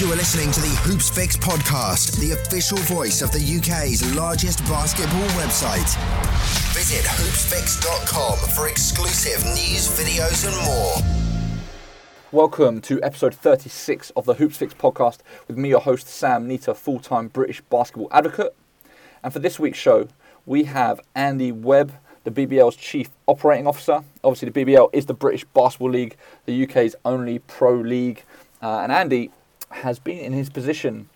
You are listening to the Hoopsfix podcast, the official voice of the UK's largest basketball website. Visit hoopsfix.com for exclusive news, videos, and more. Welcome to episode 36 of the Hoopsfix podcast with me, your host, Sam Neter, full time British basketball advocate. And for this week's show, we have Andy Webb, the BBL's chief operating officer. Obviously, the BBL is the British Basketball League, the UK's only pro league. Uh, and Andy has been in his position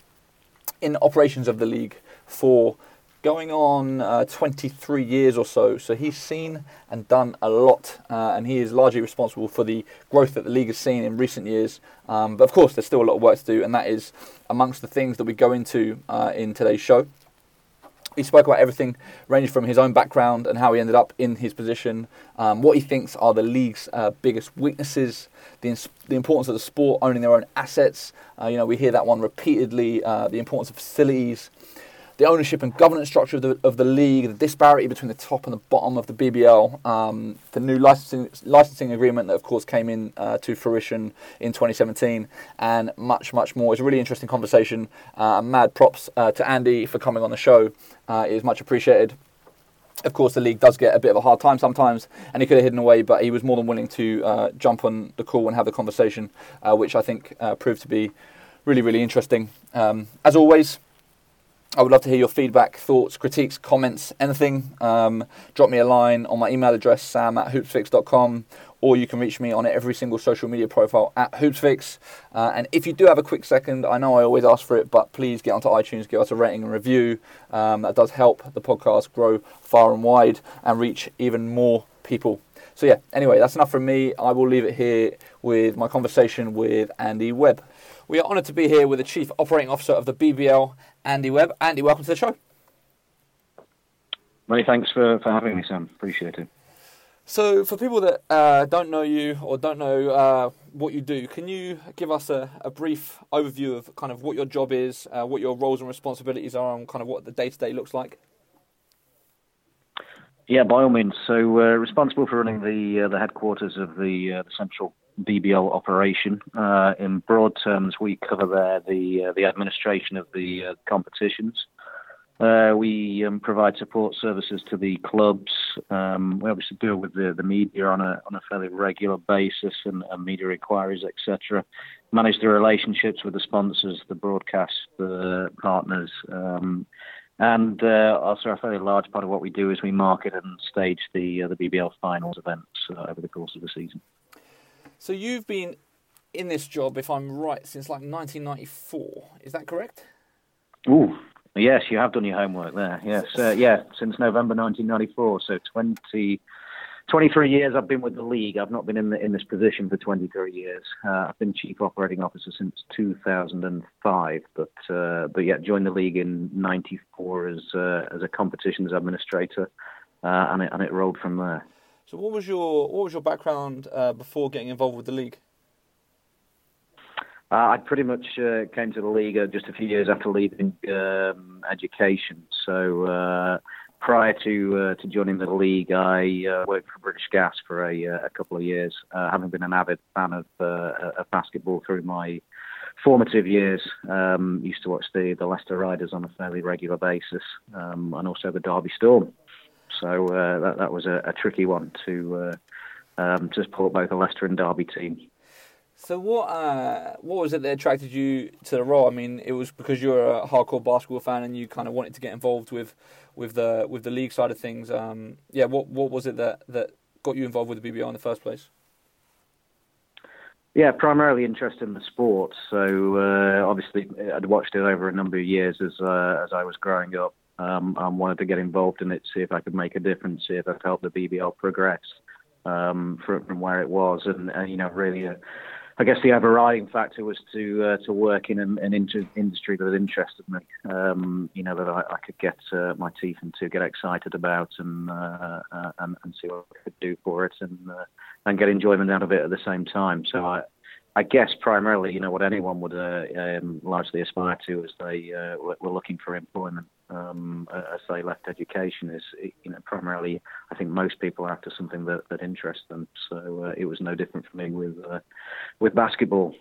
in operations of the league for going on uh, 23 years or so. So he's seen and done a lot, uh, and he is largely responsible for the growth that the league has seen in recent years. Um, but of course, there's still a lot of work to do, and that is amongst the things that we go into uh, in today's show. He spoke about everything, ranging from his own background and how he ended up in his position, um, what he thinks are the league's uh, biggest weaknesses, the, the importance of the sport owning their own assets. Uh, you know, we hear that one repeatedly. Uh, the importance of facilities, the ownership and governance structure of the, of the league, the disparity between the top and the bottom of the BBL, um, the new licensing licensing agreement that, of course, came in uh, to fruition in 2017, and much, much more. It's a really interesting conversation. Uh, mad props uh, to Andy for coming on the show. Uh, it is much appreciated. Of course, the league does get a bit of a hard time sometimes, and he could have hidden away, but he was more than willing to uh, jump on the call and have the conversation, uh, which I think proved to be really, really interesting. Um, as always, I would love to hear your feedback, thoughts, critiques, comments, anything. Um, drop me a line on my email address, sam at hoopsfix.com, or you can reach me on every single social media profile at hoopsfix. Uh, and if you do have a quick second, I know I always ask for it, but please get onto iTunes, give us a rating and review. Um, that does help the podcast grow far and wide and reach even more people. So, yeah, anyway, that's enough from me. I will leave it here with my conversation with Andy Webb. We are honoured to be here with the Chief Operating Officer of the BBL Andy Webb. Andy, welcome to the show. Many thanks for, for having me, Sam. Appreciate it. So, for people that uh, don't know you or don't know uh, what you do, can you give us a, a, brief overview of kind of what your job is, uh, what your roles and responsibilities are, and kind of what the day to day looks like? Yeah, by all means. So, uh, responsible for running the uh, the headquarters of the, uh, the central BBL operation. Uh, in broad terms, we cover there the uh, the administration of the uh, competitions. Uh, we um, provide support services to the clubs. Um, we obviously deal with the, the media on a on a fairly regular basis and, and media inquiries, etc. Manage the relationships with the sponsors, the broadcast, the partners. Um, and uh, also, a fairly large part of what we do is we market and stage the uh, the BBL finals events over the course of the season. So you've been in this job, if I'm right, since like 1994. Is that correct? Ooh, yes, you have done your homework there. Yes, uh, yeah, since November 1994. So 20, 23 years I've been with the league. I've not been in the, in this position for 23 years. Uh, I've been chief operating officer since 2005, but uh, but yeah, joined the league in '94 as uh, as a competitions administrator, uh, and it and it rolled from there. So, what was your what was your background uh, before getting involved with the league? Uh, I pretty much uh, came to the league uh, just a few years after leaving um, education. So uh, prior to uh, to joining the league, I worked for British Gas for a, a couple of years, having been an avid fan of, of basketball through my formative years. Um, used to watch the, the Leicester Riders on a fairly regular basis, um, and also the Derby Storm. So uh, that that was a, a tricky one to uh, um, to support both the Leicester and Derby team. So what uh, what was it that attracted you to the role? I mean, it was because you're a hardcore basketball fan and you kind of wanted to get involved with, with the with the league side of things. Um, yeah, what what was it that, that got you involved with the BBL in the first place? Yeah, primarily interest in the sport. So uh, obviously, I'd watched it over a number of years as uh, as I was growing up um, and wanted to get involved in it, see if I could make a difference, see if I could help the BBL progress um, from, from where it was. And, and you know, really, uh, I guess the overriding factor was to uh, to work in an, an inter- industry that interested me. Um, you know, that I, I could get uh, my teeth into, get excited about, and, uh, uh, and and see what I could do for it, and uh, and get enjoyment out of it at the same time. So I I guess primarily, you know, what anyone would uh, um, largely aspire to as they uh, were looking for employment um, as they left education is, you know, primarily, I think most people are after something that, that interests them. So uh, it was no different for me with uh, with basketball.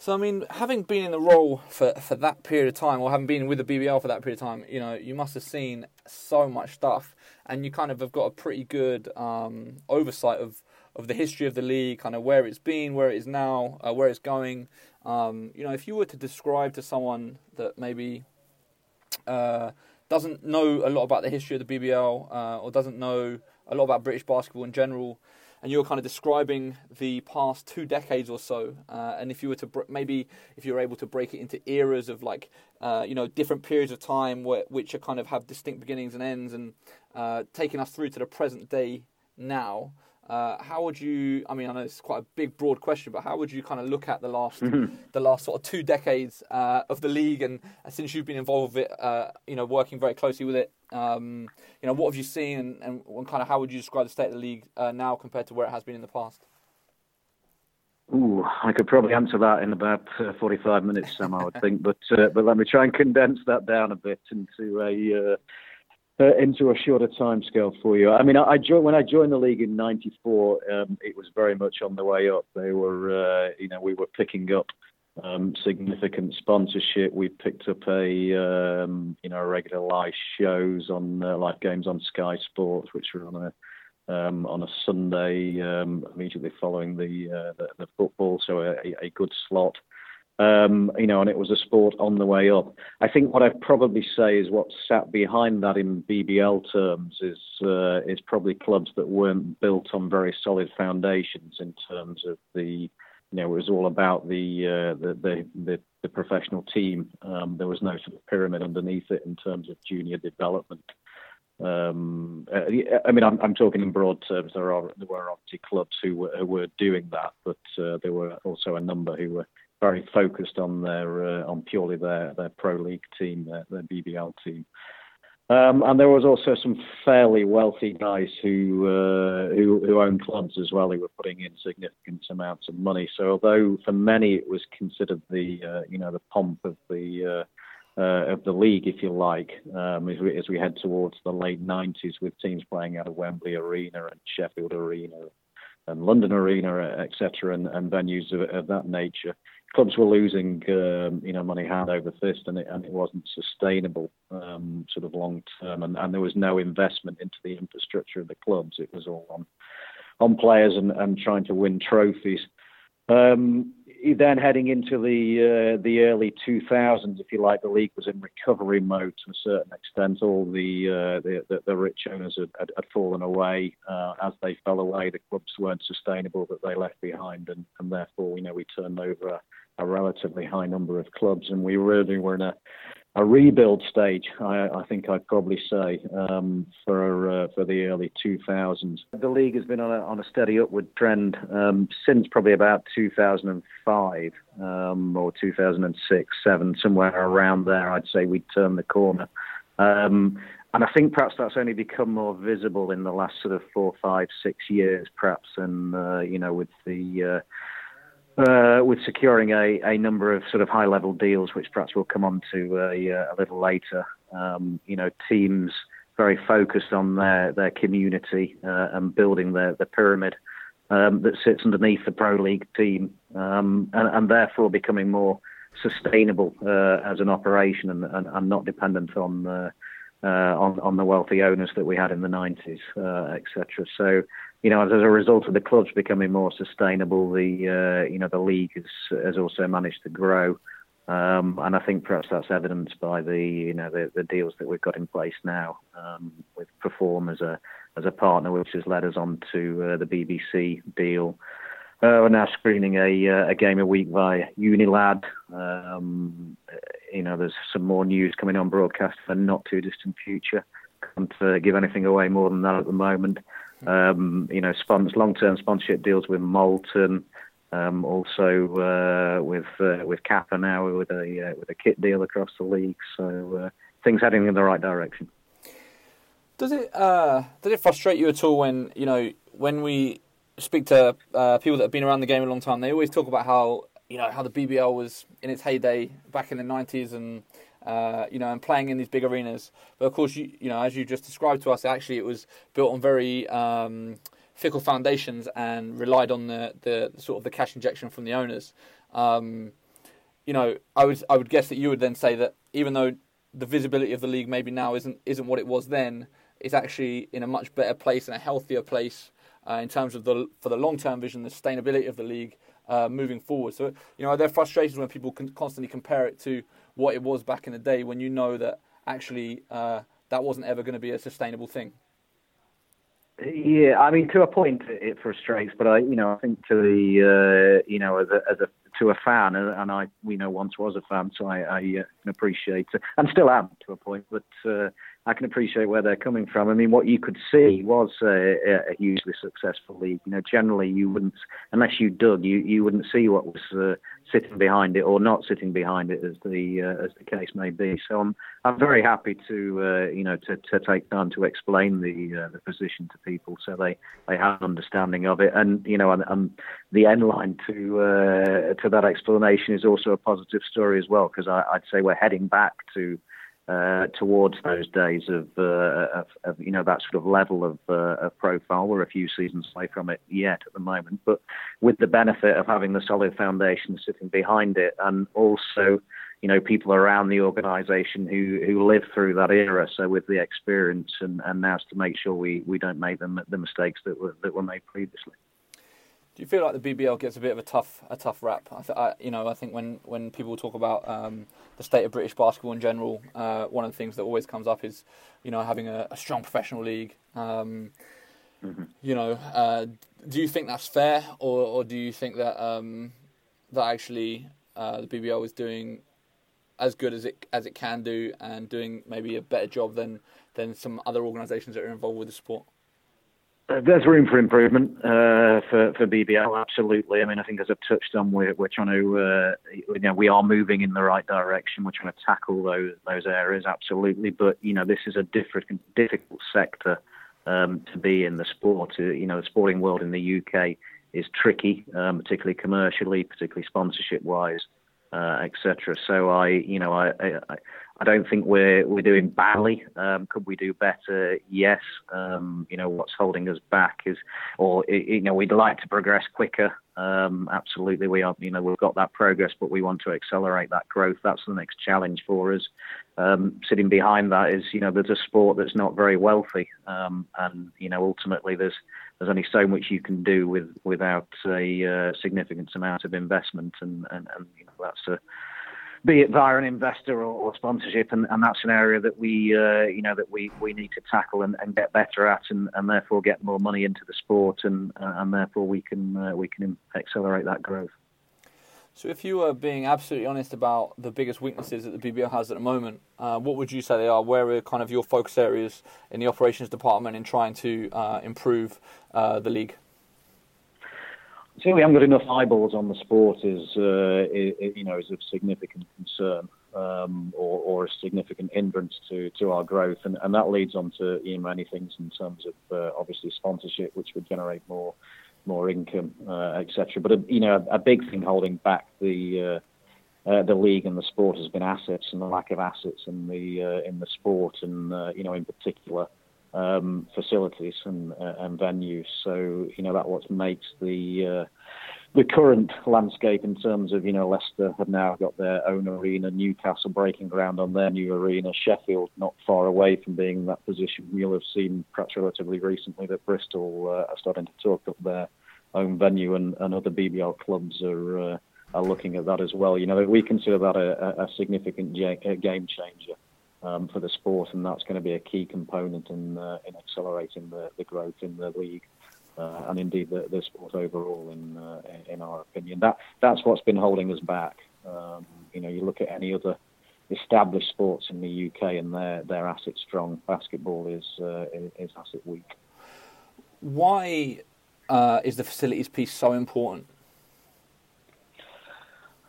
So I mean, having been in the role for, for that period of time, or having been with the BBL for that period of time, you know, you must have seen so much stuff, and you kind of have got a pretty good um, oversight of, of the history of the league, kind of where it's been, where it is now, uh, where it's going. Um, you know, if you were to describe to someone that maybe uh, doesn't know a lot about the history of the BBL uh, or doesn't know a lot about British basketball in general, and you're kind of describing the past two decades or so. Uh, and if you were to br- maybe if you're able to break it into eras of like uh, you know different periods of time where, which are kind of have distinct beginnings and ends, and uh, taking us through to the present day now. Uh, how would you? I mean, I know it's quite a big, broad question, but how would you kind of look at the last, mm-hmm. the last sort of two decades uh, of the league, and since you've been involved with it, uh, you know, working very closely with it, um, you know, what have you seen, and, and, kind of how would you describe the state of the league uh, now compared to where it has been in the past? Ooh, I could probably answer that in about uh, 45 minutes, Sam, I would think. But uh, but let me try and condense that down a bit into a uh, into a shorter time scale for you. I mean, I, I joined when I joined the league in '94. Um, it was very much on the way up. They were, uh, you know, we were picking up um, significant sponsorship. We picked up a, um, you know, regular live shows on uh, live games on Sky Sports, which were on a um, on a Sunday um, immediately following the, uh, the, the football, so a, a good slot. Um, you know, and it was a sport on the way up. I think what I'd probably say is what sat behind that in BBL terms is uh, is probably clubs that weren't built on very solid foundations in terms of the, you know, it was all about the uh, the, the, the, the professional team. Um, there was no sort of pyramid underneath it in terms of junior development. Um, uh, I mean, I'm, I'm, talking in broad terms. There are there were obviously clubs who were, who were doing that, but uh, there were also a number who were very focused on their uh, on purely their their pro league team, their, their BBL team. Um, and there was also some fairly wealthy guys who, uh, who who owned clubs as well, who were putting in significant amounts of money. So although for many it was considered the uh, you know the pomp of the uh, uh, of the league, if you like, um, as, we, as we head towards the late 90s with teams playing out of Wembley Arena and Sheffield Arena and London Arena, etc., and, and venues of, of that nature clubs were losing, um, you know, money hand over fist, and it and it wasn't sustainable, um, sort of long term, and, and there was no investment into the infrastructure of the clubs. It was all on on players and, and trying to win trophies. Um, then heading into the uh, the early 2000s, if you like, the league was in recovery mode to a certain extent. All the uh, the, the, the, rich owners had, had, had fallen away. Uh, as they fell away, the clubs weren't sustainable that they left behind, and, and therefore, you know, we turned over a, relatively high number of clubs, and we really were in a, a rebuild stage. I, I think I'd probably say um, for uh, for the early 2000s. The league has been on a, on a steady upward trend um, since probably about 2005 um, or 2006, seven, somewhere around there. I'd say we'd turned the corner. Um, and I think perhaps that's only become more visible in the last sort of four, five, six years, perhaps, and uh, you know, with the uh, uh, with securing a, a number of sort of high level deals, which perhaps we'll come on to uh, a little later. Um, you know, teams very focused on their, their community uh, and building their, the pyramid um, that sits underneath the Pro League team um, and, and, therefore becoming more sustainable uh, as an operation and, and, and, not dependent on, uh, uh, on, on the wealthy owners that we had in the 90s, etc. So you know, as a result of the clubs becoming more sustainable, the uh, you know the league has, has also managed to grow, um, and I think perhaps that's evidenced by the you know the, the deals that we've got in place now um, with Perform as a as a partner, which has led us on to uh, the BBC deal. Uh, we're now screening a uh, a game a week via Unilad. Um, you know, there's some more news coming on broadcast for not too distant future. Can't uh, give anything away more than that at the moment. Um, you know, long-term sponsorship deals with Molten, um, also uh, with uh, with Kappa now with a uh, with a kit deal across the league. So uh, things heading in the right direction. Does it uh, does it frustrate you at all when you know when we speak to uh, people that have been around the game a long time? They always talk about how you know how the BBL was in its heyday back in the nineties and uh, you know, and playing in these big arenas. But of course, you, you know, as you just described to us, actually it was built on very um, fickle foundations and relied on the, the sort of the cash injection from the owners. Um, you know, I would I would guess that you would then say that even though the visibility of the league maybe now isn't isn't what it was then, it's actually in a much better place and a healthier place uh, in terms of the for the long term vision, the sustainability of the league uh, moving forward. So you know, are there frustrations when people constantly compare it to what it was back in the day when you know that actually uh, that wasn't ever going to be a sustainable thing? Yeah, I mean, to a point, it frustrates, but I, you know, I think to the, uh, you know, as a, as a to a fan, and I, you know, once was a fan, so I, I uh, can appreciate, and still am to a point, but uh, I can appreciate where they're coming from. I mean, what you could see was a, a hugely successful league. You know, generally you wouldn't, unless you dug, you, you wouldn't see what was uh, sitting behind it or not sitting behind it, as the uh, as the case may be. So I'm I'm very happy to uh, you know to, to take time to explain the uh, the position to people so they, they have an understanding of it. And you know, and, and the end line to uh, to that explanation is also a positive story as well because I'd say we're heading back to uh, towards those days of, uh, of, of, you know that sort of level of, uh, of, profile. We're a few seasons away from it yet at the moment, but with the benefit of having the solid foundation sitting behind it, and also you know people around the organisation who who lived through that era, so with the experience, and, and now to make sure we, we don't make them the mistakes that were that were made previously. Do you feel like the BBL gets a bit of a tough a tough rap? I, th- I you know I think when, when people talk about um, the state of British basketball in general, uh, one of the things that always comes up is you know having a, a strong professional league. Um, mm-hmm. You know, uh, do you think that's fair, or, or do you think that um, that actually uh, the BBL is doing as good as it as it can do and doing maybe a better job than than some other organisations that are involved with the sport? Uh, there's room for improvement uh, for for BBL. Absolutely. I mean, I think as I've touched on, we're we're trying to uh, you know we are moving in the right direction. We're trying to tackle those those areas. Absolutely. But you know, this is a different difficult sector um, to be in the sport. Uh, you know, the sporting world in the UK is tricky, um, particularly commercially, particularly sponsorship wise uh, etc. So I, you know, I, I, I don't think we're we're doing badly. Um, could we do better? Yes. Um, you know, what's holding us back is, or you know, we'd like to progress quicker. Um, absolutely, we are. You know, we've got that progress, but we want to accelerate that growth. That's the next challenge for us. Um, sitting behind that is, you know, there's a sport that's not very wealthy, um, and you know, ultimately there's there's only so much you can do with without a uh, significant amount of investment, and and, and you know, that's a be it via an investor or, or sponsorship, and, and, that's an area that we, uh, you know, that we, we need to tackle and, and get better at, and, and, therefore get more money into the sport, and uh, and therefore we can uh, we can accelerate that growth. So, if you were being absolutely honest about the biggest weaknesses that the BBL has at the moment, uh, what would you say they are? Where are kind of your focus areas in the operations department in trying to uh, improve uh, the league? I we haven't got enough eyeballs on the sport is, uh, is you know, is of significant concern um, or, or, a significant hindrance to, to our growth, and, and that leads on to you know, many things in terms of uh, obviously sponsorship, which would generate more more income, uh, etc. But a, you know, a, a, big thing holding back the uh, uh, the league and the sport has been assets and the lack of assets in the uh, in the sport, and uh, you know, in particular, um, facilities and uh, and venues. So you know, that what makes the the current landscape in terms of, you know, Leicester have now got their own arena, Newcastle breaking ground on their new arena, Sheffield not far away from being in that position. You'll have seen perhaps relatively recently that Bristol uh, are starting to talk up their own venue, and, and other BBL clubs are uh, are looking at that as well. You know, we consider that a, a significant game changer. Um, for the sport, and that's going to be a key component in uh, in accelerating the, the growth in the league uh, and indeed the, the sport overall, in uh, in our opinion. That that's what's been holding us back. Um, you know, you look at any other established sports in the UK, and they're they're asset strong. Basketball is uh, is asset weak. Why uh, is the facilities piece so important?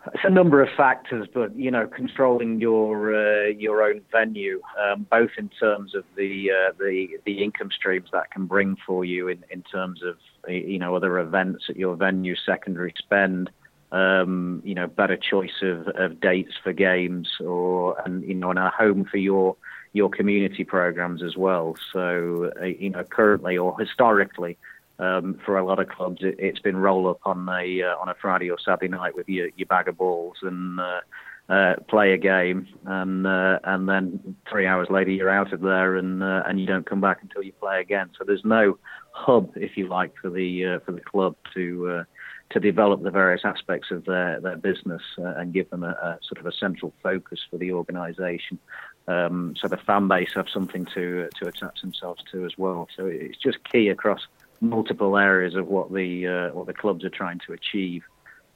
It's a number of factors, but you know, controlling your uh, your own venue, um, both in terms of the uh, the the income streams that can bring for you, in, in terms of you know other events at your venue, secondary spend, um, you know, better choice of, of dates for games, or and you know, and a home for your your community programs as well. So uh, you know, currently or historically, um, for a lot of clubs, it, has been roll up on a uh, on a Friday or Saturday night with your, your bag of balls and uh, uh, play a game, and uh, and then three hours later you're out of there and uh, and you don't come back until you play again. So there's no hub, if you like, for the uh, for the club to to develop the various aspects of their, their business and give them a, a, sort of a central focus for the organisation. Um, so the fan base have something to to attach themselves to as well. So it's just key across multiple areas of what the uh, what the clubs are trying to achieve.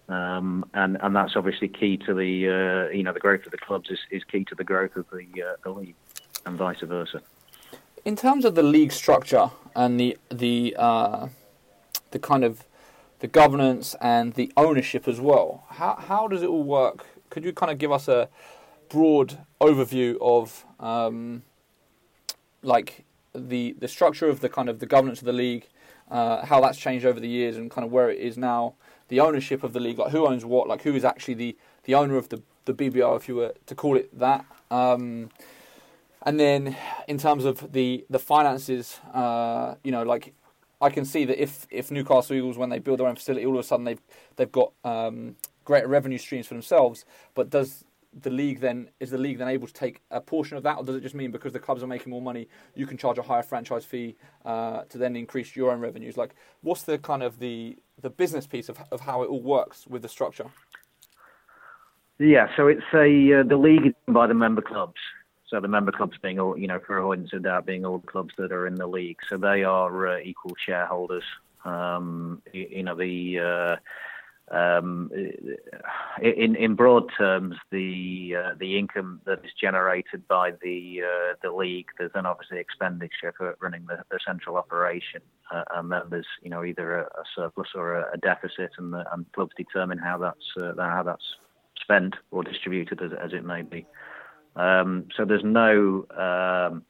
Um, and and that's obviously key to the uh, you know the growth of the clubs is, is key to the growth of the uh, the league, and vice versa. In terms of the league structure and the the uh, the kind of the governance and the ownership as well. How how does it all work? Could you kind of give us a broad overview of um, like the the structure of the kind of the governance of the league, uh, how that's changed over the years, and kind of where it is now, the ownership of the league, like who owns what, like who is actually the the owner of the the BBL, if you were to call it that. Um, and then in terms of the the finances, uh, you know, like I can see that if, if Newcastle Eagles, when they build their own facility, all of a sudden they've they've got um, greater revenue streams for themselves. But does the league then is the league then able to take a portion of that, or does it just mean because the clubs are making more money, you can charge a higher franchise fee uh, to then increase your own revenues? Like, what's the kind of the the business piece of of how it all works with the structure? Yeah, so it's a uh, the league is by the member clubs. So the member clubs being all, you know, for avoidance of doubt, being all the clubs that are in the league. So they are uh, equal shareholders. Um, you, you, know, the uh, um, in in broad terms, the uh, the income that is generated by the uh, the league, there's then obviously expenditure for running the, the central operation, uh, and then there's you know either a, a surplus or a, a deficit, and, the, and clubs determine how that's uh, how that's spent or distributed as, as it may be. Um, so there's no, um,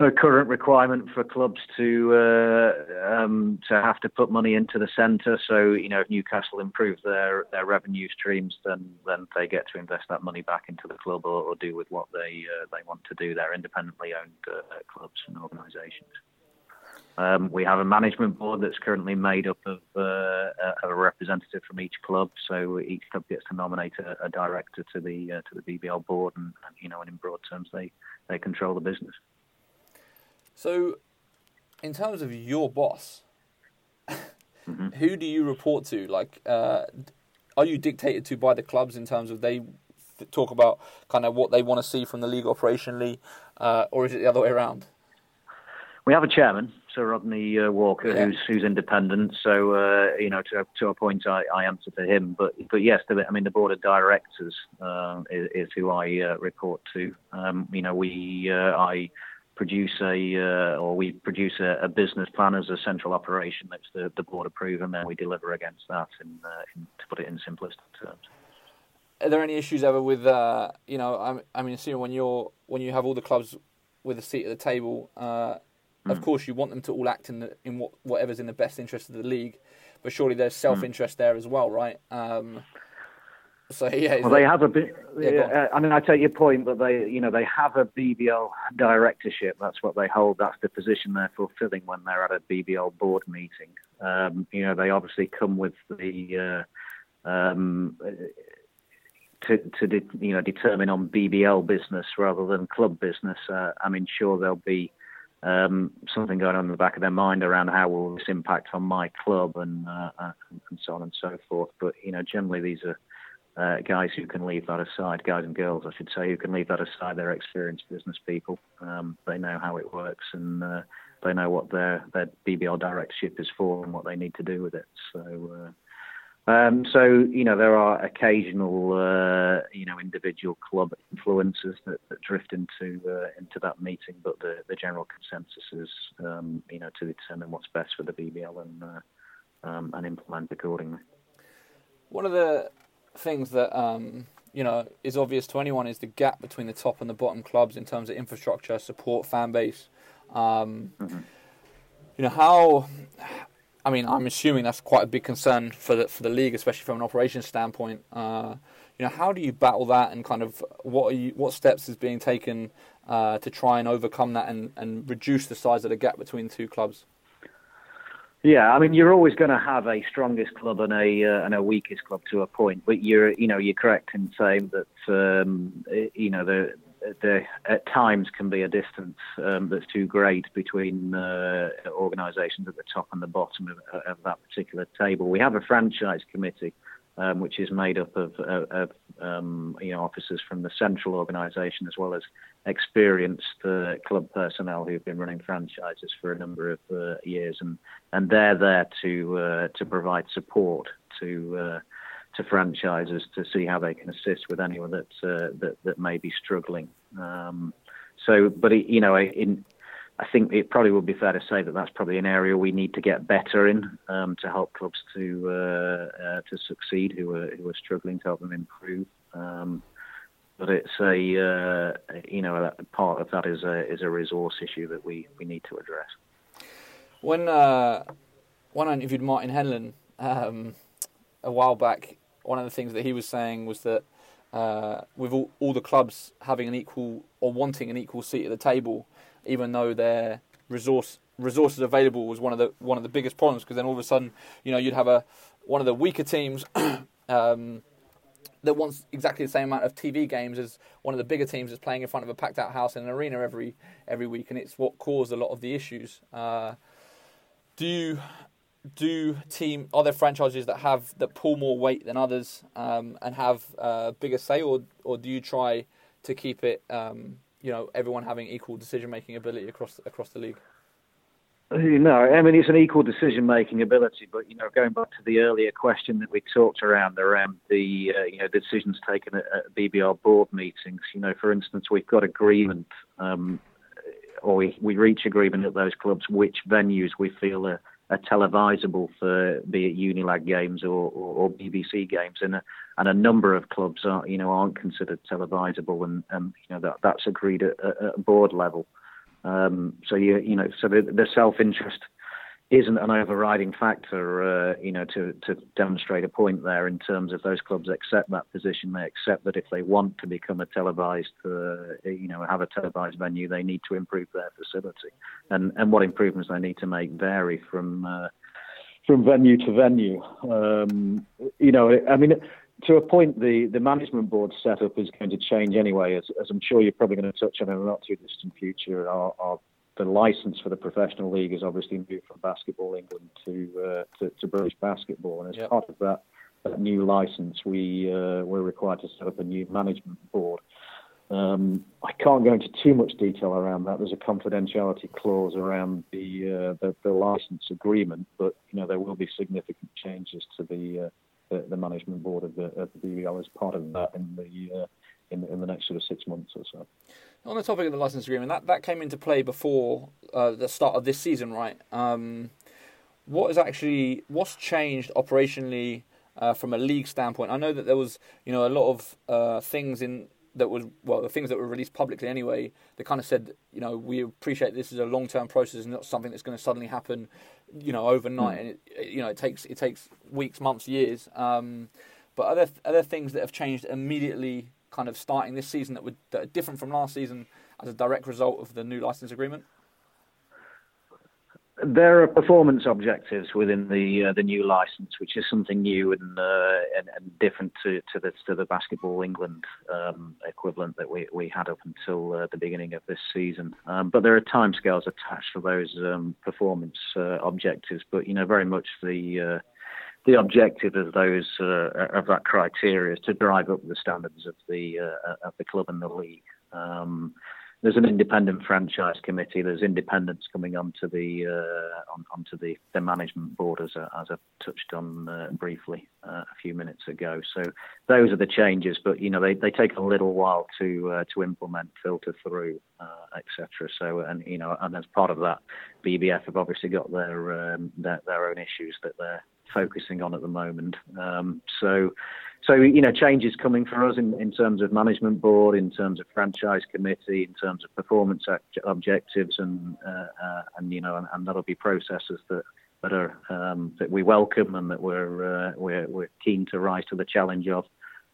no current requirement for clubs to uh, um, to have to put money into the centre. So you know, if Newcastle improve their, their revenue streams, then then they get to invest that money back into the club or, or do with what they uh, they want to do. They're independently owned uh, clubs and organisations. Um, we have a management board that's currently made up of, uh, a representative from each club. So each club gets to nominate a, a director to the uh, to the BBL board, and, and, you know, and in broad terms, they they control the business. So, in terms of your boss, mm-hmm. who do you report to? Like, uh, are you dictated to by the clubs in terms of they talk about kind of what they want to see from the league operationally, uh, or is it the other way around? We have a chairman, Sir Rodney uh, Walker, yeah. who's who's independent. So uh, you know, to to a point, I, I answer to him. But but yes, the, I mean, the board of directors uh, is, is, who I uh, report to. Um, you know, we uh, I produce a uh, or we produce a, a, business plan as a central operation that's the, the board approve, and then we deliver against that. In, in, to put it in simplistic terms. Are there any issues ever with you know? I, I mean, see when you're when you have all the clubs with a seat at the table Mm. Of course, you want them to all act in the, in what, whatever's in the best interest of the league, but surely there's mm. self interest mm. there as well, right? Um, so yeah, well, they have a bit. Yeah, I mean, I take your point, but they, you know, they have a BBL directorship. That's what they hold. That's the position they're fulfilling when they're at a BBL board meeting. Um, you know, they obviously come with the uh, um, to to de- you know determine on BBL business rather than club business. Uh, I mean, sure, there'll be um, something going on in the back of their mind around how will this impact on my club and uh, uh, and so on and so forth. But you know, generally these are uh, guys who can leave that aside, guys and girls, I should say, who can leave that aside. They're experienced business people. Um, they know how it works and uh, they know what their their BBL directorship is for and what they need to do with it. So. Uh, um, so you know there are occasional uh, you know individual club influences that, that drift into uh, into that meeting, but the, the general consensus is um, you know to determine what's best for the BBL and uh, um, and implement accordingly. One of the things that um, you know is obvious to anyone is the gap between the top and the bottom clubs in terms of infrastructure, support, fan base. Um, mm-hmm. You know how I mean, I'm assuming that's quite a big concern for the for the league, especially from an operations standpoint. Uh, you know, how do you battle that, and kind of what are you, what steps is being taken uh, to try and overcome that and, and reduce the size of the gap between two clubs? Yeah, I mean, you're always going to have a strongest club and a uh, and a weakest club to a point, but you're you know you're correct in saying that um, you know the there at times can be a distance um, that's too great between uh, organisations at the top and the bottom of, of, that particular table. We have a franchise committee, um, which is made up of, of um, you know officers from the central organisation as well as experienced uh, club personnel who've been running franchises for a number of uh, years, and and they're there to uh, to provide support to uh, to franchises to see how they can assist with anyone that uh, that, that may be struggling. Um, so, but you know, in I think it probably would be fair to say that that's probably an area we need to get better in um, to help clubs to uh, uh, to succeed who are who are struggling to help them improve. Um, but it's a uh, you know part of that is a is a resource issue that we, we need to address. When uh, when I interviewed Martin Henlan um, a while back, one of the things that he was saying was that uh, with all, all the clubs having an equal or wanting an equal seat at the table, even though their resource resources available was one of the one of the biggest problems because then all of a sudden you know you'd have a one of the weaker teams um, that wants exactly the same amount of TV games as one of the bigger teams that's playing in front of a packed out house in an arena every every week, and it's what caused a lot of the issues. Uh, do you do team are there franchises that have that pull more weight than others um, and have uh, bigger say, or or do you try to keep it um, you know everyone having equal decision making ability across across the league? No, I mean it's an equal decision-making ability, but you know, going back to the earlier question that we talked around around the uh, you know decisions taken at, at, BBL board meetings. You know, for instance, we've got agreement, um, or we, we reach agreement at those clubs which venues we feel are are televisable for be it Unilad games or, or, or BBC games, and a, and a number of clubs are you know aren't considered televisable, and, and you know that that's agreed at, at board level. Um, so you you know so the, the self interest isn't an overriding factor, uh, you know, to, to demonstrate a point there in terms of those clubs accept that position. They accept that if they want to become a televised, uh, you know, have a televised venue, they need to improve their facility, and and what improvements they need to make vary from uh, from venue to venue. Um, you know, I mean. To a point, the, the management board setup is going to change anyway, as, as I'm sure you're probably going to touch on in a not too distant future. Our, our the license for the professional league has obviously moved from Basketball England to uh, to, to, British Basketball, and as yep. part of that, that new license, we uh, we're required to set up a new management board. Um, I can't go into too much detail around that. There's a confidentiality clause around the, uh, the, the license agreement, but you know there will be significant changes to the uh, the, the, management board of the, of the BBL as part of that in the uh, in, in the next sort of six months or so. On the topic of the license agreement, that, that came into play before uh, the start of this season, right? Um, what is actually what's changed operationally uh, from a league standpoint? I know that there was you know a lot of uh, things in that was well the things that were released publicly anyway. They kind of said you know we appreciate this is a long term process and not something that's going to suddenly happen you know overnight. Mm. And it, you know it takes it takes weeks, months, years. Um, but are there, are there things that have changed immediately kind of starting this season that, would, that are different from last season as a direct result of the new license agreement? There are performance objectives within the uh, the new license, which is something new and uh, and, and, different to, to the to the Basketball England um, equivalent that we, we had up until uh, the beginning of this season. Um, but there are timescales attached to those um, performance uh, objectives. But you know, very much the uh, the objective of those uh, of that criteria is to drive up the standards of the uh, of the club and the league. Um, there's an independent franchise committee. There's independence coming onto the uh, on, onto the, the management board, as, as I touched on uh, briefly uh, a few minutes ago. So those are the changes, but you know they, they take a little while to uh, to implement, filter through, etc. So and you know and as part of that, BBF have obviously got their um, their, their own issues that they're focusing on at the moment. Um, so, so you know, changes coming for us in, in terms of management board, in terms of franchise committee, in terms of performance objectives, and uh, uh, and you know, and, and, that'll be processes that that are um, that we welcome and that we're uh, we're we're keen to rise to the challenge of.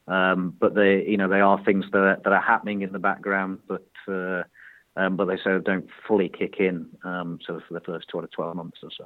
Um, but they, you know, they are things that are, that are happening in the background, but uh, um, but they sort of don't fully kick in um, sort of for the first 12 months or so.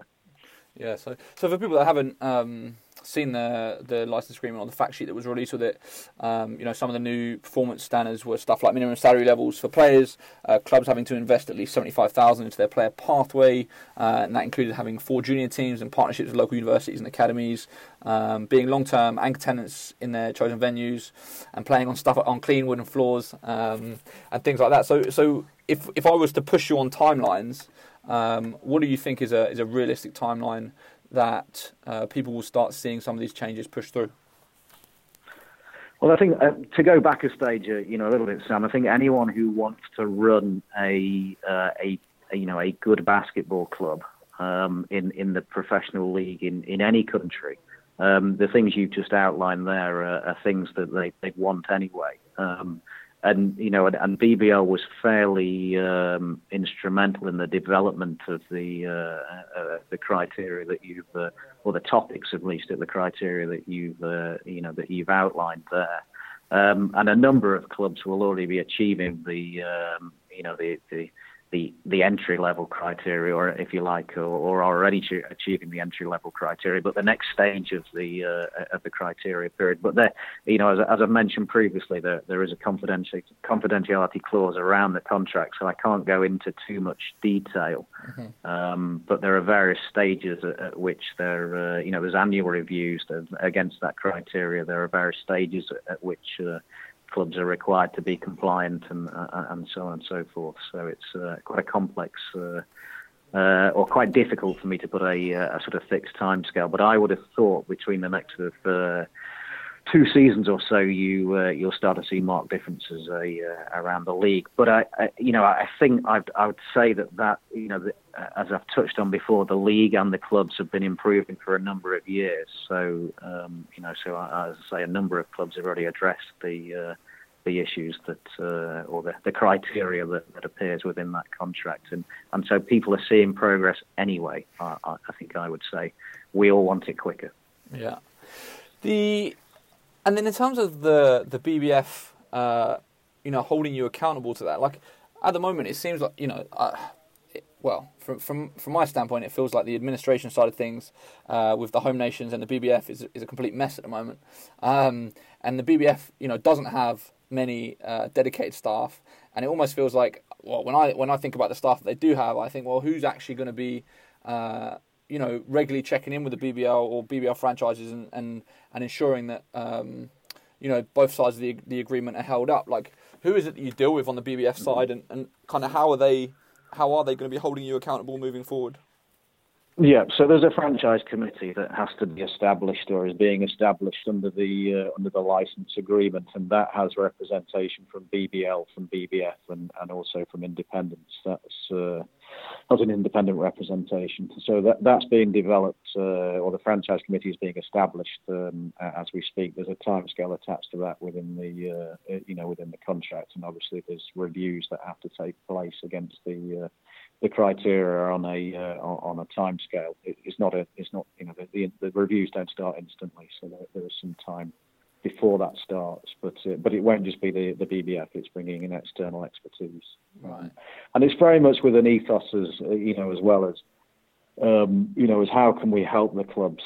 Yeah, so so for people that haven't um, seen the the license agreement or the fact sheet that was released with it, um, you know some of the new performance standards were stuff like minimum salary levels for players, uh, clubs having to invest at least seventy five thousand into their player pathway, uh, and that included having four junior teams and partnerships with local universities and academies, um, being long term anchor tenants in their chosen venues, and playing on stuff on clean wooden floors um, and things like that. So so if if I was to push you on timelines. Um, what do you think is a is a realistic timeline that uh, people will start seeing some of these changes push through? Well, I think uh, to go back a stage, uh, you know, a little bit, Sam. I think anyone who wants to run a, uh, a, a you know a good basketball club um, in in the professional league in, in any country, um, the things you've just outlined there are, are things that they, they want anyway. Um, and you know, and, and BBL was fairly um, instrumental in the development of the uh, uh, the criteria that you've, uh, or the topics at least, of the criteria that you've, uh, you know, that you've outlined there. Um, and a number of clubs will already be achieving the, um, you know, the, the the the entry level criteria, or if you like, or, or already achieving the entry level criteria, but the next stage of the uh, of the criteria period. But there, you know, as, as I mentioned previously, there there is a confidentiality confidentiality clause around the contract, so I can't go into too much detail. Mm-hmm. Um, but there are various stages at, at which there, uh, you know, there's annual reviews against that criteria. There are various stages at, at which uh, clubs are required to be compliant and uh, and so on and so forth. So it's uh, quite a complex uh, uh or quite difficult for me to put a, uh, a sort of fixed timescale. But I would have thought between the next sort of uh, two seasons or so, you you'll start to see marked differences around the league. But I, I you know I think I'd, I would say that that you know as I've touched on before, the league and the clubs have been improving for a number of years. So, um, you know, so as I say, a number of clubs have already addressed the uh, the issues that uh, or the, the criteria that, that, appears within that contract, and and so people are seeing progress anyway. I, I think I would say we all want it quicker. Yeah. The and then in terms of the the BBF, uh, you know, holding you accountable to that, like at the moment, it seems like you know. Uh, well, from from from my standpoint, it feels like the administration side of things uh, with the home nations and the BBF is is a complete mess at the moment. Um, and the BBF, you know, doesn't have many uh, dedicated staff, and it almost feels like well, when I when I think about the staff that they do have, I think well, who's actually going to be uh, you know regularly checking in with the BBL or BBL franchises and and, and ensuring that um, you know both sides of the the agreement are held up. Like, who is it that you deal with on the BBF side, and, and kind of how are they how are they going to be holding you accountable moving forward? Yeah, so there's a franchise committee that has to be established or is being established under the uh, under the license agreement, and that has representation from BBL, from BBF, and, and also from independents. That's uh, as an independent representation. So that that's being developed, uh, or the franchise committee is being established um, as we speak. There's a timescale attached to that within the uh, you know within the contract, and obviously there's reviews that have to take place against the uh, the criteria on a uh, on a time scale. It, it's not a it's not you know the, the, the reviews don't start instantly, so there, there is some time before that starts. But uh, but it won't just be the, the BBF; it's bringing in external expertise, right? And it's very much with an ethos as uh, you know as well as um, you know as how can we help the clubs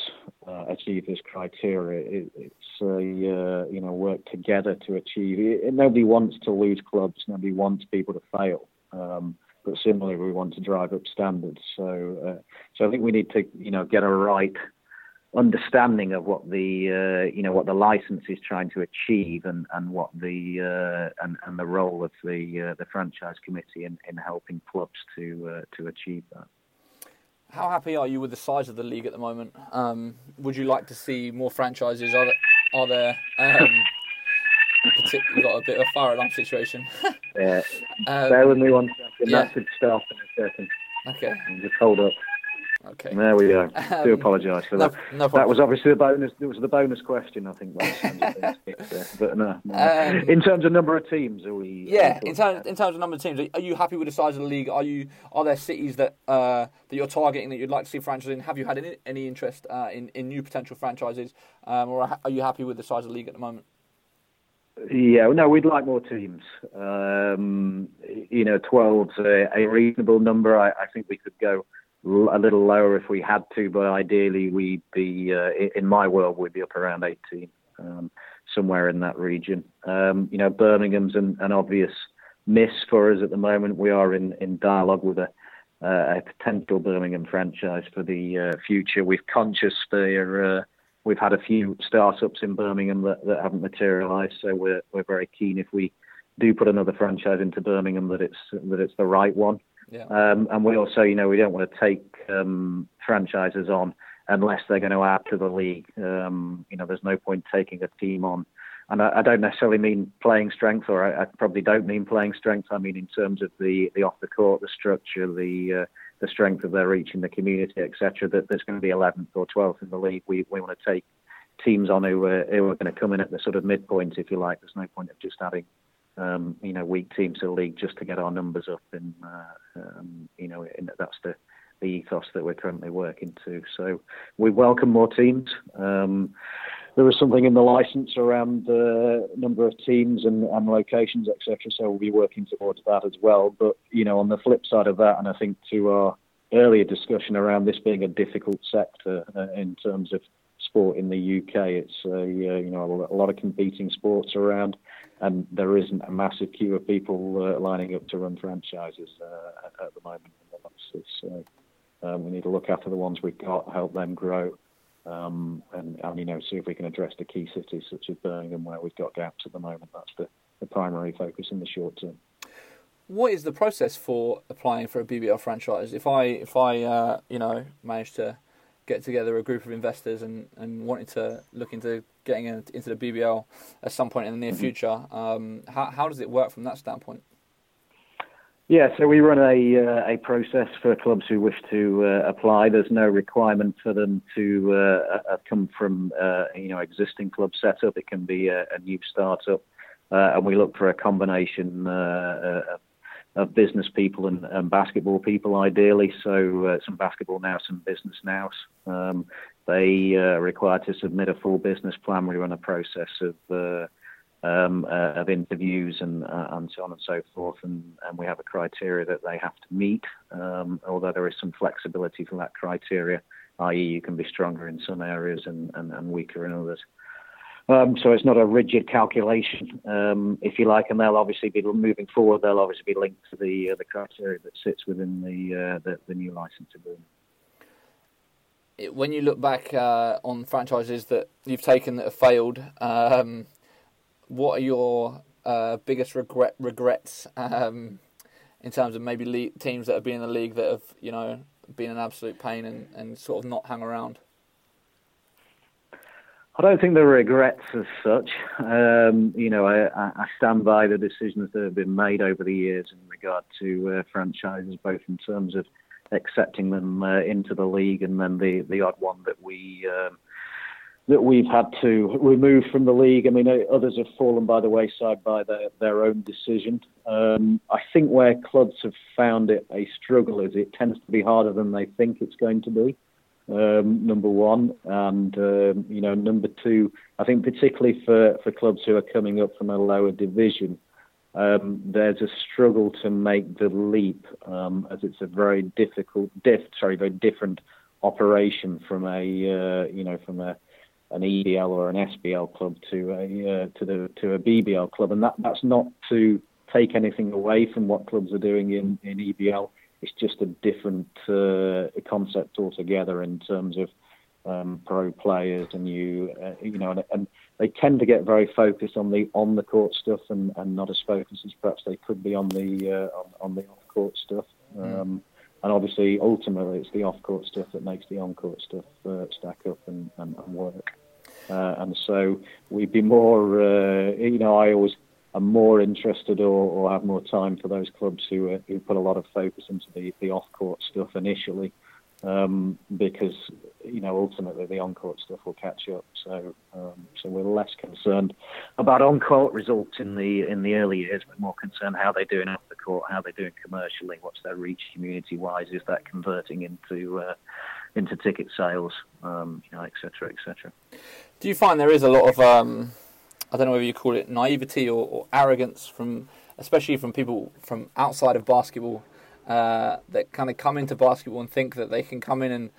uh, achieve this criteria? It, it's a uh, you know work together to achieve. It, nobody wants to lose clubs. Nobody wants people to fail. Um, but similarly, we want to drive up standards. So, uh, so I think we need to, you know, get a right understanding of what the, uh, you know, what the license is trying to achieve, and, and what the uh, and, and the role of the uh, the franchise committee in, in helping clubs to uh, to achieve that. How happy are you with the size of the league at the moment? Um, would you like to see more franchises? Are there, are there um, You've got a bit of a fire alarm situation. yeah. Um, Bear with me one second. Yeah. That should stop in a second. Okay. just hold up. Okay. There we go. Um, Do apologise for that. No, that was obviously the bonus. It was the bonus question, I think. but no. no. Um, in terms of number of teams, are we? Yeah. In terms in terms of number of teams, are you happy with the size of the league? Are you? Are there cities that uh, that you're targeting that you'd like to see franchises in? Have you had any, any interest uh, in in new potential franchises, um, or are you happy with the size of the league at the moment? Yeah, no, we'd like more teams. Um, you know, 12's a, a reasonable number. I, I, think we could go a little lower if we had to, but ideally we'd be uh, in my world we'd be up around 18, um, somewhere in that region. Um, you know, Birmingham's an, an, obvious miss for us at the moment. We are in, in dialogue with a, uh, a potential Birmingham franchise for the uh, future. We've conscious there. Uh, we've had a few startups in Birmingham that, that haven't materialised, so we're we're very keen if we do put another franchise into Birmingham that it's that it's the right one. Yeah. Um, and we also, you know, we don't want to take um, franchises on unless they're going to add to the league. Um, you know, there's no point taking a team on. And I, I don't necessarily mean playing strength, or I, I, probably don't mean playing strength. I mean in terms of the, the off the court, the structure, the uh, the strength of their reach in the community, etc. That there's going to be 11th or 12th in the league. We we want to take teams on who are, who are going to come in at the sort of midpoint, if you like. There's no point of just adding um, you know, weak teams to the league just to get our numbers up. And, uh, um, you know, that's the, the ethos that we're currently working to. So we welcome more teams. Um, there was something in the license around the number of teams and, and locations, etc. So we'll be working towards that as well. But, you know, on the flip side of that, and I think to our earlier discussion around this being a difficult sector uh, in terms of sport in the UK. It's uh, you know a lot of competing sports around, and there isn't a massive queue of people uh, lining up to run franchises uh, at the moment. So um, we need to look after the ones we've got, help them grow, um, and, and you know see if we can address the key cities such as Birmingham where we've got gaps at the moment. That's the, the primary focus in the short term what is the process for applying for a BBL franchise? If I if I uh, you know manage to get together a group of investors and, and wanting to look into getting into the BBL at some point in the near mm-hmm. future. Um, how, how does it work from that standpoint? Yeah, so we run a uh, a process for clubs who wish to uh, apply. There's no requirement for them to uh, come from uh, you know existing club setup. It can be a, a new startup, uh, and we look for a combination uh, of business people and, and basketball people, ideally. So uh, some basketball now, some business now. Um, they uh, are required to submit a full business plan. We run a process of uh, um, uh, of interviews and uh, and so on and so forth, and, and we have a criteria that they have to meet. Um, although there is some flexibility for that criteria, i.e., you can be stronger in some areas and, and, and weaker in others. Um, so it's not a rigid calculation, um, if you like, and they'll obviously be moving forward. They'll obviously be linked to the uh, the criteria that sits within the uh, the, the, new license agreement. When you look back uh, on franchises that you've taken that have failed, um, what are your uh, biggest regret regrets um, in terms of maybe teams that have been in the league that have you know been an absolute pain and, and sort of not hung around? I don't think there are regrets as such. Um, you know, I, I, stand by the decisions that have been made over the years in regard to uh, franchises, both in terms of accepting them uh, into the league and then the, the odd one that we um, that we've had to remove from the league. I mean, uh, others have fallen by the wayside by their, their own decision. Um, I think where clubs have found it a struggle is it tends to be harder than they think it's going to be um, number one, and um, you know, number two. I think particularly for, for clubs who are coming up from a lower division, um, there's a struggle to make the leap, um, as it's a very difficult, diff, sorry, very different operation from a uh, you know from a an EBL or an SBL club to a uh, to the to a BBL club, and that that's not to take anything away from what clubs are doing in in EBL it's just a different uh, concept altogether in terms of um, pro players and you uh, you know and, and, they tend to get very focused on the on the court stuff and, and not as focused as perhaps they could be on the uh, on, on, the off court stuff mm. um, and obviously ultimately it's the off court stuff that makes the on court stuff uh, stack up and, and, and work uh, and so we'd be more uh, you know I always are more interested or, or have more time for those clubs who, uh, who put a lot of focus into the, the off court stuff initially, um, because you know ultimately the on court stuff will catch up. So um, so we're less concerned about on court results in the in the early years. We're more concerned how they're doing off the court, how they're doing commercially, what's their reach community wise, is that converting into uh, into ticket sales, um, you know, et cetera, et cetera. Do you find there is a lot of um, I don't know whether you call it naivety or, or arrogance from, especially from people from outside of basketball, uh, that kind of come into basketball and think that they can come in and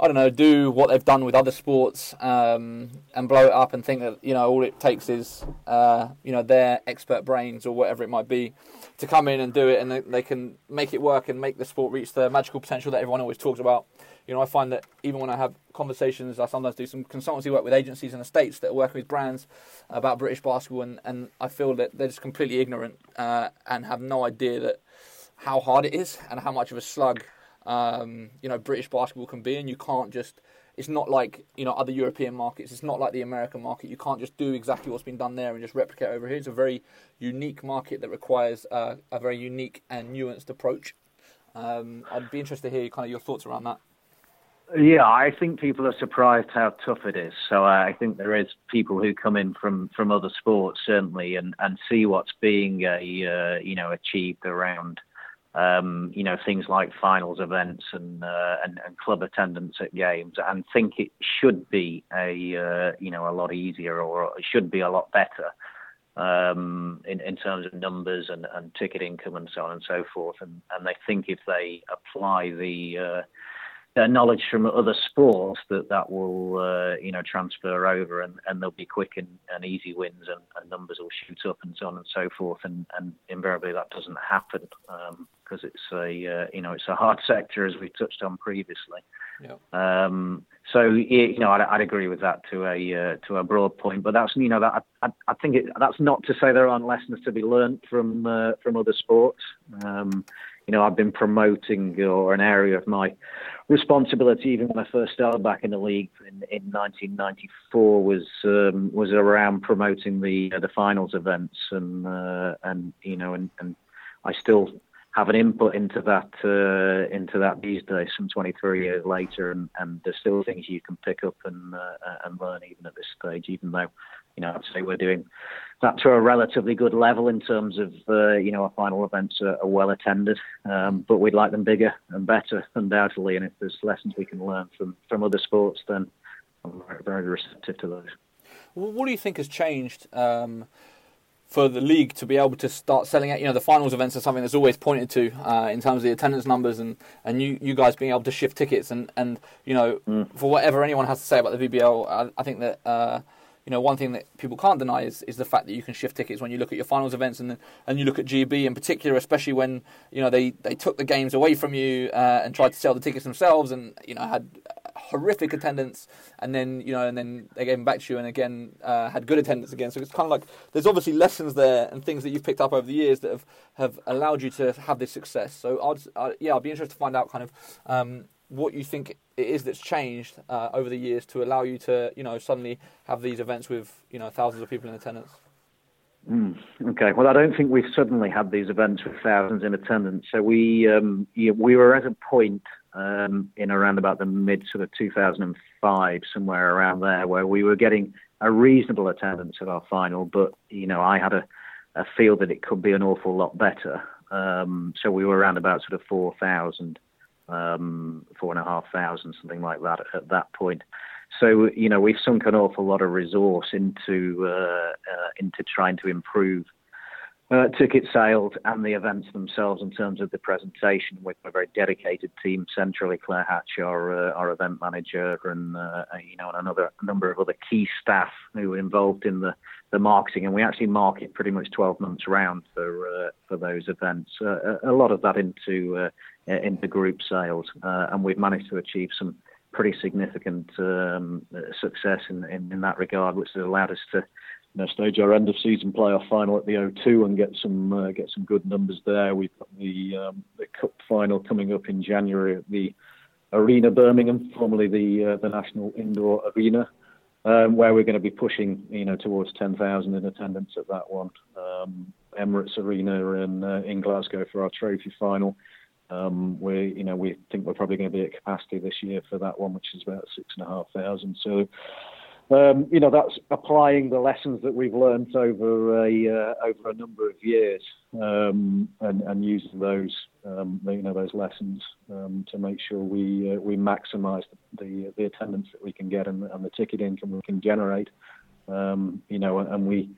I don't know, do what they've done with other sports um, and blow it up and think that you know all it takes is uh, you know their expert brains or whatever it might be to come in and do it and they, they, can make it work and make the sport reach the magical potential that everyone always talks about. You know, I find that even when I have conversations, I sometimes do some consultancy work with agencies in the states that are working with brands about British basketball, and, and I feel that they're just completely ignorant uh, and have no idea that how hard it is and how much of a slug um, you know British basketball can be, and you can't just. It's not like you know other European markets. It's not like the American market. You can't just do exactly what's been done there and just replicate over here. It's a very unique market that requires uh, a very unique and nuanced approach. Um, I'd be interested to hear kind of your thoughts around that. Yeah, I think people are surprised how tough it is. So uh, I think there is people who come in from, from other sports certainly and, and see what's being uh, you know achieved around um, you know, things like finals events and, uh, and, and club attendance at games, and think it should be a uh, you know a lot easier or it should be a lot better um, in in terms of numbers and, and ticket income and so on and so forth. And and they think if they apply the uh, uh, knowledge from other sports that that will uh, you know transfer over and, and there'll be quick and, and easy wins and, and, numbers will shoot up and so on and so forth and, and invariably that doesn't happen because um, it's a uh, you know it's a hard sector as we touched on previously. Yeah. Um, so you know I'd, I'd, agree with that to a uh, to a broad point, but that's you know that I, I think it, that's not to say there aren't lessons to be learned from uh, from other sports. Um, you know, I've been promoting or an area of my responsibility, even when I first started back in the league in, in 1994, was um, was around promoting the uh, the finals events, and uh, and you know, and, and I still have an input into that uh, into that these days, some 23 years later, and, and there's still things you can pick up and uh, and learn even at this stage, even though you know, I'd say we're doing that to a relatively good level in terms of, uh, you know, our final events are, are well attended, um, but we'd like them bigger and better, undoubtedly. And if there's lessons we can learn from, from other sports, then I'm very, very receptive to those. Well, what do you think has changed um, for the league to be able to start selling out? You know, the finals events are something that's always pointed to uh, in terms of the attendance numbers and, and you, you guys being able to shift tickets. And, and you know, mm. for whatever anyone has to say about the BBL, I, I think that. Uh, you know, one thing that people can't deny is, is the fact that you can shift tickets when you look at your finals events and and you look at GB in particular, especially when you know they, they took the games away from you uh, and tried to sell the tickets themselves and you know had horrific attendance and then you know and then they gave them back to you and again uh, had good attendance again. So it's kind of like there's obviously lessons there and things that you've picked up over the years that have, have allowed you to have this success. So I'd, uh, yeah, I'd be interested to find out kind of um, what you think it is that's changed uh, over the years to allow you to, you know, suddenly have these events with, you know, thousands of people in attendance? Mm, okay. Well, I don't think we've suddenly had these events with thousands in attendance. So we um, we were at a point um, in around about the mid sort of 2005, somewhere around there, where we were getting a reasonable attendance at our final, but you know I had a, a feel that it could be an awful lot better. Um, so we were around about sort of 4,000 um, four and a half thousand, something like that at that point. So you know we've sunk an awful lot of resource into uh, uh, into trying to improve uh, ticket sales and the events themselves in terms of the presentation with a very dedicated team centrally. Claire Hatch, our uh, our event manager, and uh, you know and another number of other key staff who were involved in the, the marketing. And we actually market pretty much 12 months round for uh, for those events. Uh, a lot of that into uh, into group sales, and we've managed to achieve some pretty significant um, success in, in, in that regard, which has allowed us to you know, stage our end of season playoff final at the O2 and get some uh, get some good numbers there. We've got the um, the cup final coming up in January at the Arena Birmingham, formerly the uh, the National Indoor Arena, um, where we're going to be pushing you know towards 10,000 in attendance at that one. Um, Emirates Arena in uh, in Glasgow for our trophy final. Um, we, you know, we think we're probably going to be at capacity this year for that one, which is about six and a half thousand. So, um, you know, that's applying the lessons that we've learned over a uh, over a number of years, um, and, and, using those, um, you know, those lessons um, to make sure we uh, we maximise the the attendance that we can get and, and the ticket income we can generate. Um, you know, and we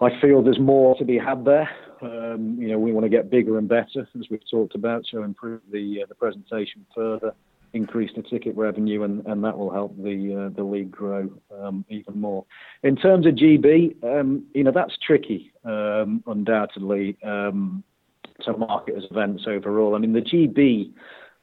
I feel there's more to be had there. Um, you know, we want to get bigger and better, as we've talked about, so improve the uh, the presentation further, increase the ticket revenue, and, and that will help the uh, the league grow um, even more. In terms of GB, um, you know, that's tricky, um, undoubtedly, um, to market as events overall. I mean, the GB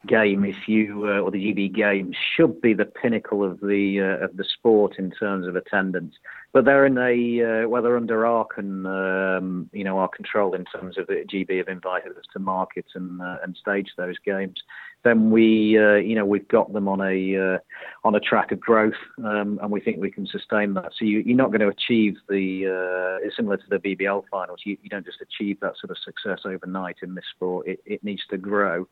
game, if you uh, or the GB game, should be the pinnacle of the uh, of the sport in terms of attendance. But they're in a uh, well, they're under our con, um, you know our control in terms of the GB have invited us to market and uh, and stage those games. Then we uh, you know we've got them on a uh, on a track of growth, um, and we think we can sustain that. So you, are not going to achieve the it's similar to the BBL finals. You, you don't just achieve that sort of success overnight in this sport. It, it needs to grow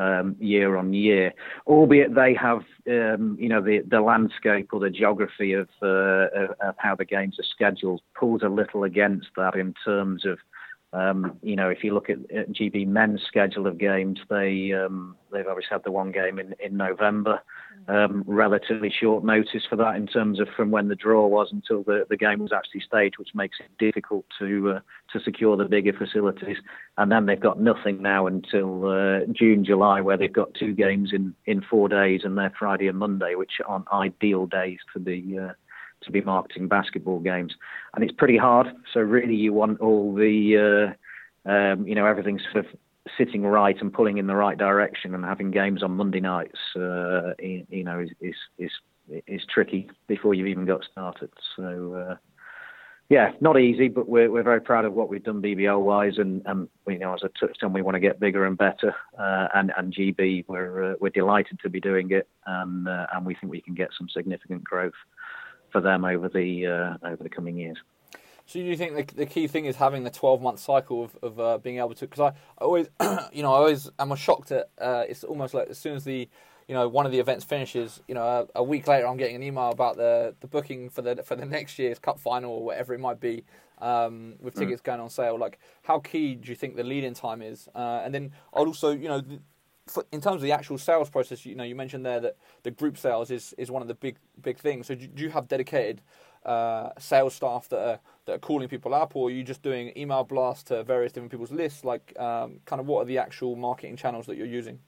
um, year on year, albeit they have, um, you know, the, the landscape or the geography of, uh, of, how the games are scheduled pulls a little against that in terms of, um, you know, if you look at, at, GB men's schedule of games, they um, they've obviously had the one game in, in November um, relatively short notice for that in terms of from when the draw was until the, the game was actually staged, which makes it difficult to uh, to secure the bigger facilities. And then they've got nothing now until uh, June, July, where they've got two games in, in four days, and they're Friday and Monday, which aren't ideal days for the uh, to be marketing basketball games. And it's pretty hard. So really, you want all the uh, um, you know everything sort of sitting right and pulling in the right direction and having games on Monday nights, uh, you know, is, is, is is tricky before you've even got started. So uh, yeah, not easy, but we're we're very proud of what we've done BBL wise, and and you know, as I touched on, we want to get bigger and better. Uh, and and GB, we're uh, we're delighted to be doing it, and uh, and we think we can get some significant growth for them over the uh, over the coming years. So do you think the, the key thing is having the 12 month cycle of, of uh, being able to? Because I, always, you know, I always am shocked at. Uh, it's almost like as soon as the, you know, one of the events finishes, you know, a, a, week later, I'm getting an email about the, the booking for the for the next year's cup final or whatever it might be, um, with mm. tickets mm. going on sale. Like, how key do you think the lead in time is? Uh, and then I'd also, you know. For, in terms of the actual sales process, you know, you mentioned there that the group sales is, is one of the big big things. So do, do you have dedicated uh, sales staff that are that are calling people up, or are you just doing email blasts to various different people's lists? Like, um, kind of, what are the actual marketing channels that you're using?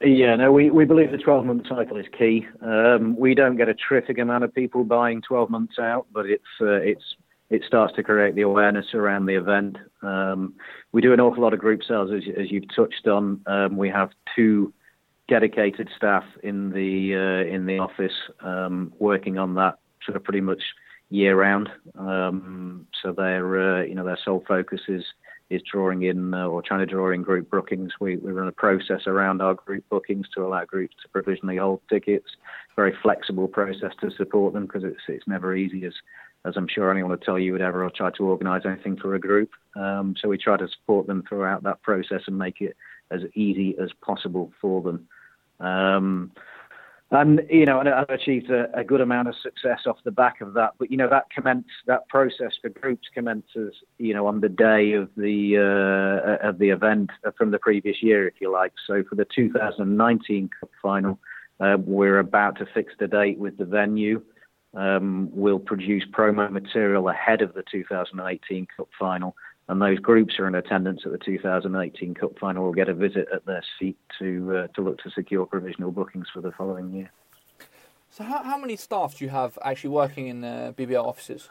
Yeah, no, we, we believe the 12 month cycle is key. Um, we don't get a terrific amount of people buying 12 months out, but it's uh, it's it starts to create the awareness around the event. Um, we do an awful lot of group sales, as, as you've touched on. Um, we have two dedicated staff in the uh, in the office um, working on that sort of pretty much year round. Um, so their uh, you know their sole focus is is drawing in uh, or trying to draw in group bookings. We, we run a process around our group bookings to allow groups to provisionally hold tickets. Very flexible process to support them because it's it's never easy as as I'm sure anyone would tell you would ever try to organise anything for a group. Um, so we try to support them throughout that process and make it as easy as possible for them. Um, and you know, and I've achieved a, a, good amount of success off the back of that. But you know, that commence that process for groups commences, you know, on the day of the uh, of the event from the previous year, if you like. So for the 2019 Cup final, uh, we're about to fix the date with the venue. Um, we'll produce promo material ahead of the 2018 Cup final and those groups are in attendance at the 2018 Cup final will get a visit at their seat to uh, to look to secure provisional bookings for the following year. So, how, how many staff do you have actually working in the BBL offices?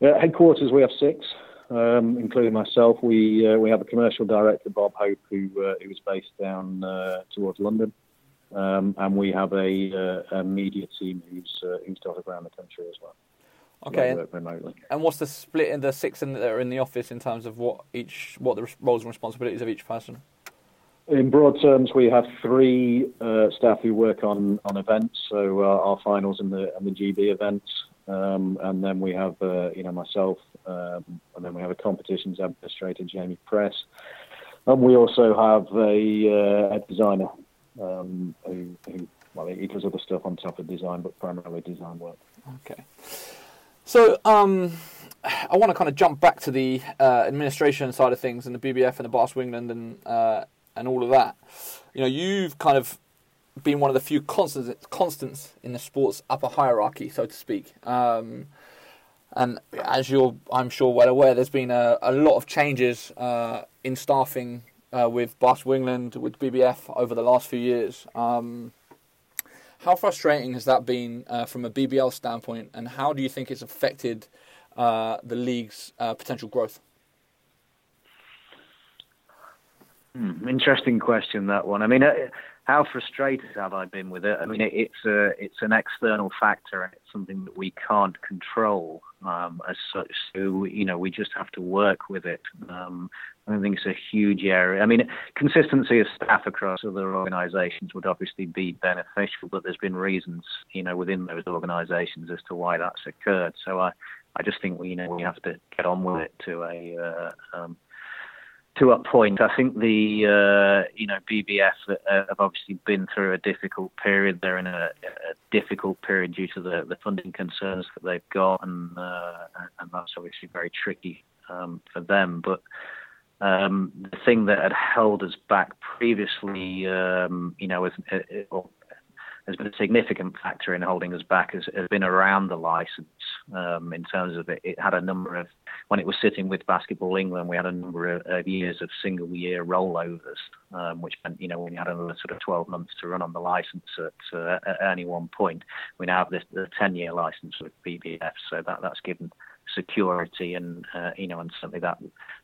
Uh, headquarters, we have six, um, including myself. We uh, we have a commercial director, Bob Hope, who uh, who is based down uh, towards London, um, and we have a, uh, a media team who's who's dotted around the country as well. Okay. remotely. And what's the split in the six in, that are in the office in terms of what each what the roles and responsibilities of each person? In broad terms, we have three uh, staff who work on, on events, so uh, our finals and the and the GB events, um, and then we have uh, you know myself, um, and then we have a competitions administrator, Jamie Press, and we also have a, uh, a designer um, who, who well he does other stuff on top of design, but primarily design work. Okay. So, um, I want to kind of jump back to the uh, administration side of things and the BBF and the Basketball England and uh, and all of that. You know, you've kind of been one of the few constants constants in the sports upper hierarchy, so to speak. Um, And as you're, I'm sure, well aware, there's been a, a lot of changes uh, in staffing uh, with Basketball England, with BBF over the last few years. Um, how frustrating has that been uh, from a BBL standpoint, and how do you think it's affected uh, the league's uh, potential growth? Hmm, interesting question that one. I mean, uh, how frustrated have I been with it? I mean, it, it's a it's an external factor and it's something that we can't control um, as such. So you know, we just have to work with it. Um, I don't think it's a huge area. I mean, consistency of staff across other organisations would obviously be beneficial, but there's been reasons, you know, within those organisations as to why that's occurred. So I, I just think we, you know, we have to get on with it to a uh, um, to a point. I think the uh, you know BBF uh, have obviously been through a difficult period. They're in a, a, difficult period due to the, the funding concerns that they've got, and uh, and that's obviously very tricky um, for them. But um, the thing that had held us back previously, um, you know, uh, uh has been a significant factor in holding us back has, has been around the license um, in terms of it. It had a number of, when it was sitting with Basketball England, we had a number of, of years of single year rollovers, um, which meant, you know, you had another sort of 12 months to run on the license at, uh, at any one point, we now have this the 10 year license with BBF. So that, that's given security and uh, you know and certainly that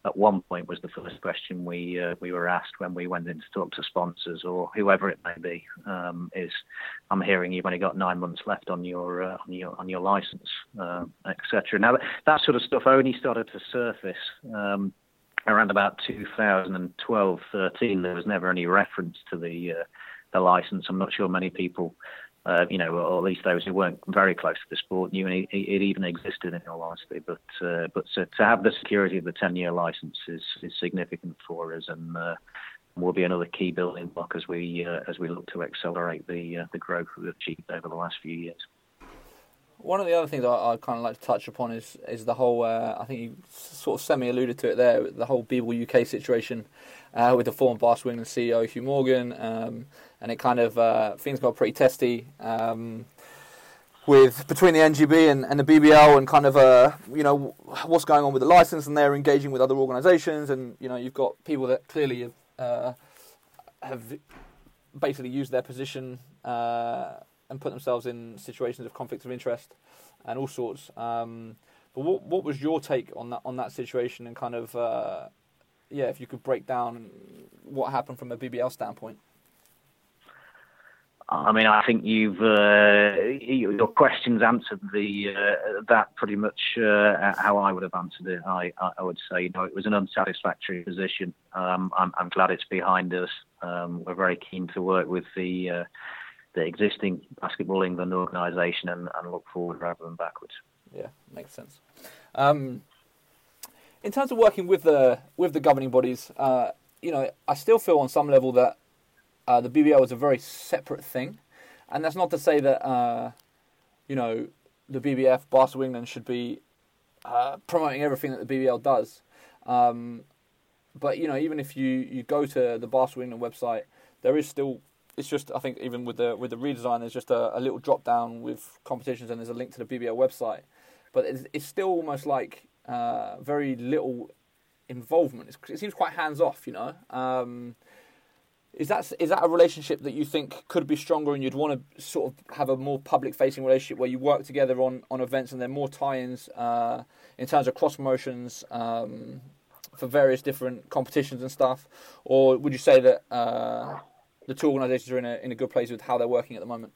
at one point was the first question we uh, we were asked when we went in to talk to sponsors or whoever it may be um, is I'm hearing you've only got nine months left on your uh, on your on your license uh, etc now that, that sort of stuff only started to surface um, around about 2012 13 there was never any reference to the uh, the license. I'm not sure many people uh, you know, or at least those who weren't very close to the sport knew it, it even existed in all honesty. But uh, but to, to, have the security of the 10-year license is, is significant for us, and uh, will be another key building block as we uh, as we look to accelerate the uh, the growth we've achieved over the last few years. One of the other things I, I kind of like to touch upon is is the whole. Uh, I think you sort of semi alluded to it there. The whole BBL UK situation with the former England CEO Hugh Morgan. Um, and it kind of uh, things got pretty testy um, with between the NGB and, and the BBL, and kind of uh, you know what's going on with the license, and they're engaging with other organisations, and you know you've got people that clearly have, uh, have basically used their position uh, and put themselves in situations of conflict of interest and all sorts. Um, but what what was your take on that on that situation, and kind of uh, yeah, if you could break down what happened from a BBL standpoint. I mean, I think you've uh, your questions answered the uh, that pretty much uh, how I would have answered it. I, I would say, you know, it was an unsatisfactory position. Um, I'm, I'm, glad it's behind us. Um, we're very keen to work with the uh, the existing Basketball England organisation and, and, look forward rather than backwards. Yeah, makes sense. Um, in terms of working with the with the governing bodies, uh, you know, I still feel on some level that uh, the BBL is a very separate thing, and that's not to say that uh, you know the BBF Basketball England should be uh, promoting everything that the BBL does. Um, but you know, even if you, you go to the Basketball England website, there is still it's just I think even with the with the redesign, there's just a, a little drop down with competitions, and there's a link to the BBL website. But it's, it's still almost like uh, very little involvement. It's, it seems quite hands off, you know. Um, is that is that a relationship that you think could be stronger, and you'd want to sort of have a more public-facing relationship where you work together on, on events, and there are more tie-ins uh, in terms of cross promotions um, for various different competitions and stuff, or would you say that uh, the two organisations are in a in a good place with how they're working at the moment?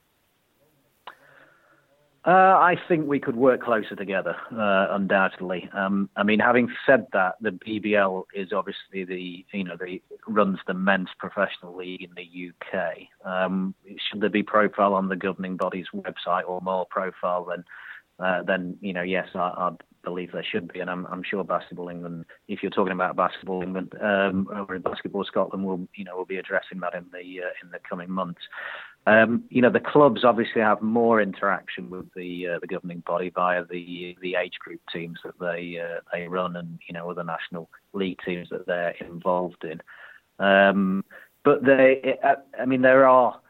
Uh, I think we could work closer together, uh, undoubtedly. Um, I mean, having said that, the BBL is obviously the you know the runs the men's professional league in the UK. Um, should there be profile on the governing body's website or more profile than uh, then you know yes, I, I, believe there should be, and I'm, I'm, sure Basketball England, if you're talking about Basketball England um, over in Basketball Scotland, will you know will be addressing that in the uh, in the coming months. Um, you know, the clubs obviously have more interaction with the uh, the governing body via the the age group teams that they uh, they run, and you know other national league teams that they're involved in. Um, but they, I mean, there are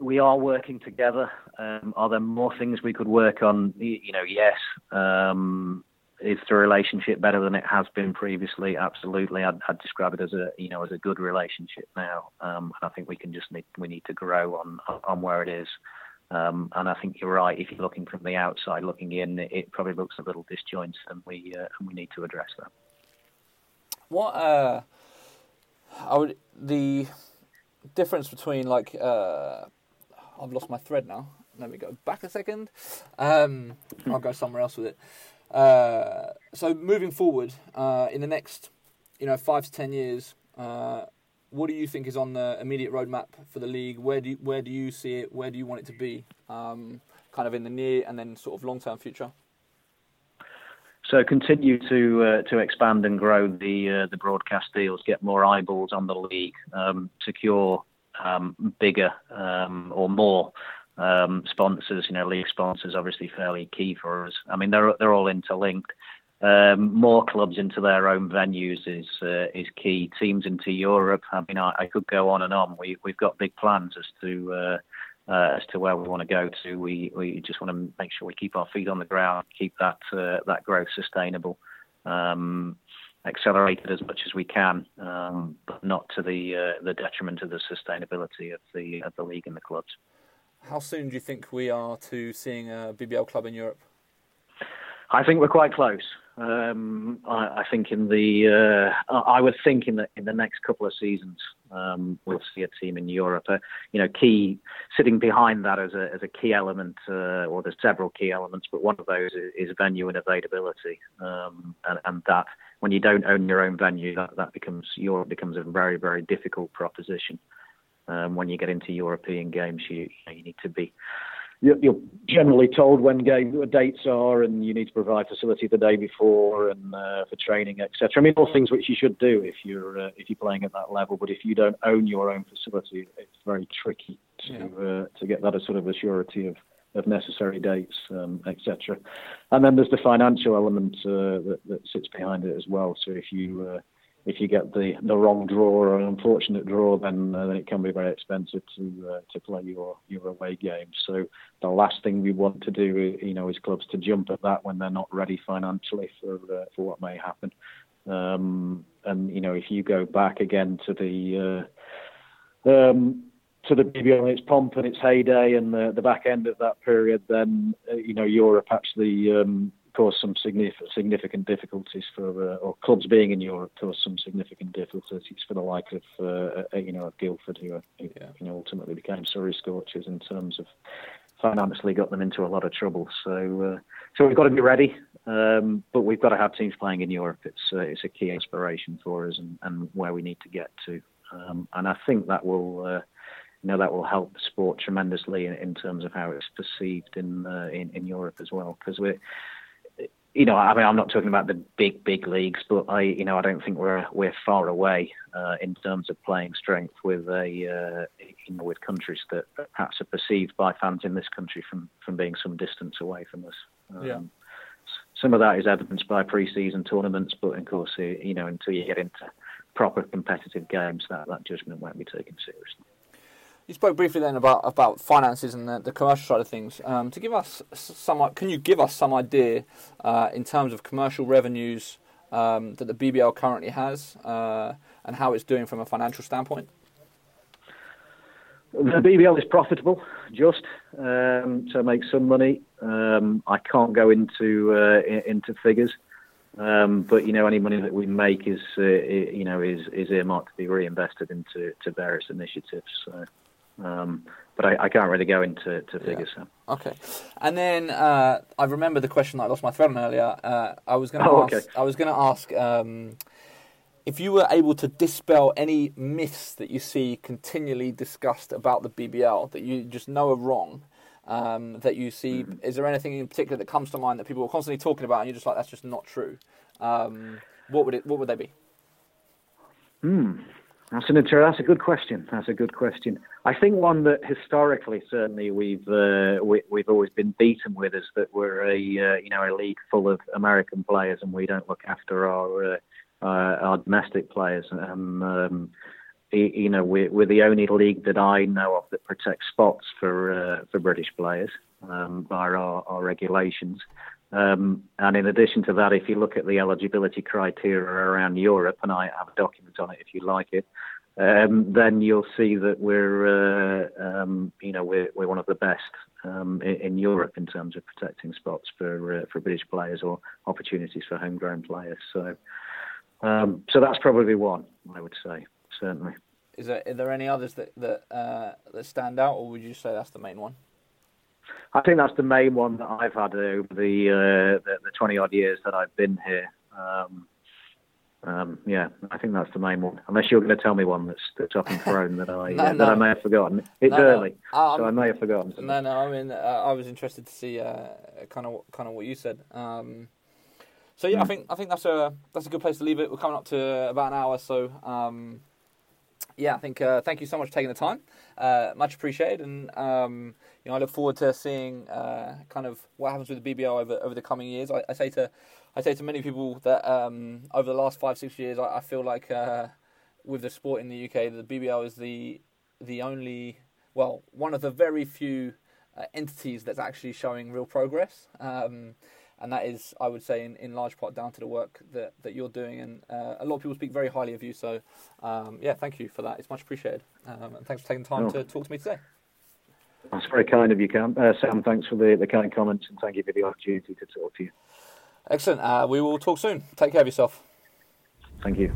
we are working together. Um, are there more things we could work on? You know, yes. Um, is the relationship better than it has been previously? Absolutely. I'd, I'd describe it as a you know as a good relationship now, um, and I think we can just need we need to grow on on where it is. Um, and I think you're right. If you're looking from the outside, looking in, it, it probably looks a little disjointed, and we uh, and we need to address that. What uh, I would the difference between like uh, I've lost my thread now. Let me go back a second. Um, I'll go somewhere else with it. Uh, so moving forward uh, in the next, you know, five to ten years, uh, what do you think is on the immediate roadmap for the league? Where do you, where do you see it? Where do you want it to be? Um, kind of in the near and then sort of long term future. So continue to uh, to expand and grow the uh, the broadcast deals, get more eyeballs on the league, um, secure um, bigger um, or more um, sponsors. You know, league sponsors obviously fairly key for us. I mean, they're they're all interlinked. Um, more clubs into their own venues is uh, is key. Teams into Europe. I mean, I, I, could go on and on. We we've got big plans as to uh, uh, as to where we want to go to. We we just want to make sure we keep our feet on the ground, keep that uh, that growth sustainable. Um, accelerated as much as we can, um, but not to the uh, the detriment of the sustainability of the of the league and the clubs. How soon do you think we are to seeing a BBL club in Europe? I think we're quite close. Um, I, I, think in the uh, I would think in the in the next couple of seasons um, we'll see a team in Europe. Uh, you know, key sitting behind that as a as a key element, uh, or there's several key elements, but one of those is, venue and availability, um, and, and, that when you don't own your own venue, that that becomes Europe becomes a very very difficult proposition. Um, when you get into European games, you you, need to be you're generally told when game dates are, and you need to provide facility the day before and uh, for training, etc. I mean, all things which you should do if you're uh, if you're playing at that level. But if you don't own your own facility, it's very tricky to yeah. uh, to get that as sort of a surety of of necessary dates, um, etc. And then there's the financial element uh, that, that sits behind it as well. So if you uh, if you get the, the wrong draw or an unfortunate draw, then uh, then it can be very expensive to uh, to play your your away games. So the last thing we want to do, you know, is clubs to jump at that when they're not ready financially for uh, for what may happen. Um, and you know, if you go back again to the uh, um, to the BBL in its pomp and its heyday and the, the back end of that period, then uh, you know Europe actually um, caused some significant difficulties for uh, or clubs being in Europe caused some significant difficulties for the like of uh, uh you know of Guildford who, who yeah. you know ultimately became Surrey Scorchers in terms of financially got them into a lot of trouble. So uh, so we've got to be ready, um, but we've got to have teams playing in Europe. It's uh, it's a key aspiration for us and, and where we need to get to, um, and I think that will. Uh, you know that will help the sport tremendously in, in terms of how it's perceived in uh, in, in Europe as well because we're you know, I mean, I'm not talking about the big, big leagues, but I, you know, I don't think we're we're far away uh, in terms of playing strength with a, uh, you know, with countries that perhaps are perceived by fans in this country from from being some distance away from us. Um, yeah. Some of that is evidenced by pre-season tournaments, but of course, you know, until you get into proper competitive games, that that judgment won't be taken seriously. You spoke briefly then about about finances and the, the commercial side of things. Um, to give us some, can you give us some idea uh, in terms of commercial revenues um, that the BBL currently has uh, and how it's doing from a financial standpoint? The BBL is profitable, just um, to make some money. Um, I can't go into uh, into figures, um, but you know any money that we make is uh, you know is is earmarked to be reinvested into to various initiatives. So. Um, but I, I, can't really go into to figures. Yeah. So. Okay, and then uh, I remember the question that I lost my thread on earlier. Uh, I was going to oh, ask. Okay. I was going to ask um, if you were able to dispel any myths that you see continually discussed about the BBL that you just know are wrong. Um, that you see, mm-hmm. is there anything in particular that comes to mind that people are constantly talking about, and you're just like, that's just not true? Um, what would it? What would they be? Hmm. That's an inter- That's a good question. That's a good question. I think one that historically, certainly, we've uh, we, have always been beaten with is that we're a uh, you know a league full of American players and we don't look after our uh, uh our domestic players. And um, you know, we're, we're the only league that I know of that protects spots for uh, for British players um, by our, our regulations. Um, and in addition to that, if you look at the eligibility criteria around Europe, and I have a document on it if you like it, um, then you'll see that we're, uh, um, you know, we're, we're one of the best um, in, in, Europe in terms of protecting spots for uh, for British players or opportunities for homegrown players. So, um, so that's probably one I would say certainly. Is there are there any others that that uh, that stand out, or would you say that's the main one? I think that's the main one that I've had over the uh, the, twenty odd years that I've been here. Um, um, yeah, I think that's the main one. Unless you're going to tell me one that's that's up and thrown that I no, uh, no. that I may have forgotten. It's no, early, um, so I may have forgotten. Something. No, no. I mean, uh, I was interested to see kind of kind of what you said. Um, so yeah, mm. I think I think that's a that's a good place to leave it. We're coming up to about an hour, so um, yeah, I think uh, thank you so much for taking the time. Uh, much appreciated, and um, you know I look forward to seeing uh, kind of what happens with the BBL over over the coming years. I, I say to I say to many people that um, over the last five six years, I, I feel like uh, with the sport in the UK, the BBL is the the only well one of the very few uh, entities that's actually showing real progress. Um, and that is, I would say, in, in large part down to the work that, that you're doing. And uh, a lot of people speak very highly of you. So, um, yeah, thank you for that. It's much appreciated. Um, and thanks for taking the time oh. to talk to me today. That's very kind of you, Cam. Uh, Sam. Thanks for the, the kind comments and thank you for the opportunity to talk to you. Excellent. Uh, we will talk soon. Take care of yourself. Thank you.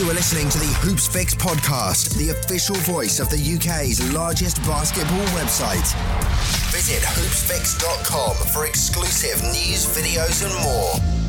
You are listening to the Hoopsfix podcast, the official voice of the UK's largest basketball website. Visit hoopsfix.com for exclusive news, videos, and more.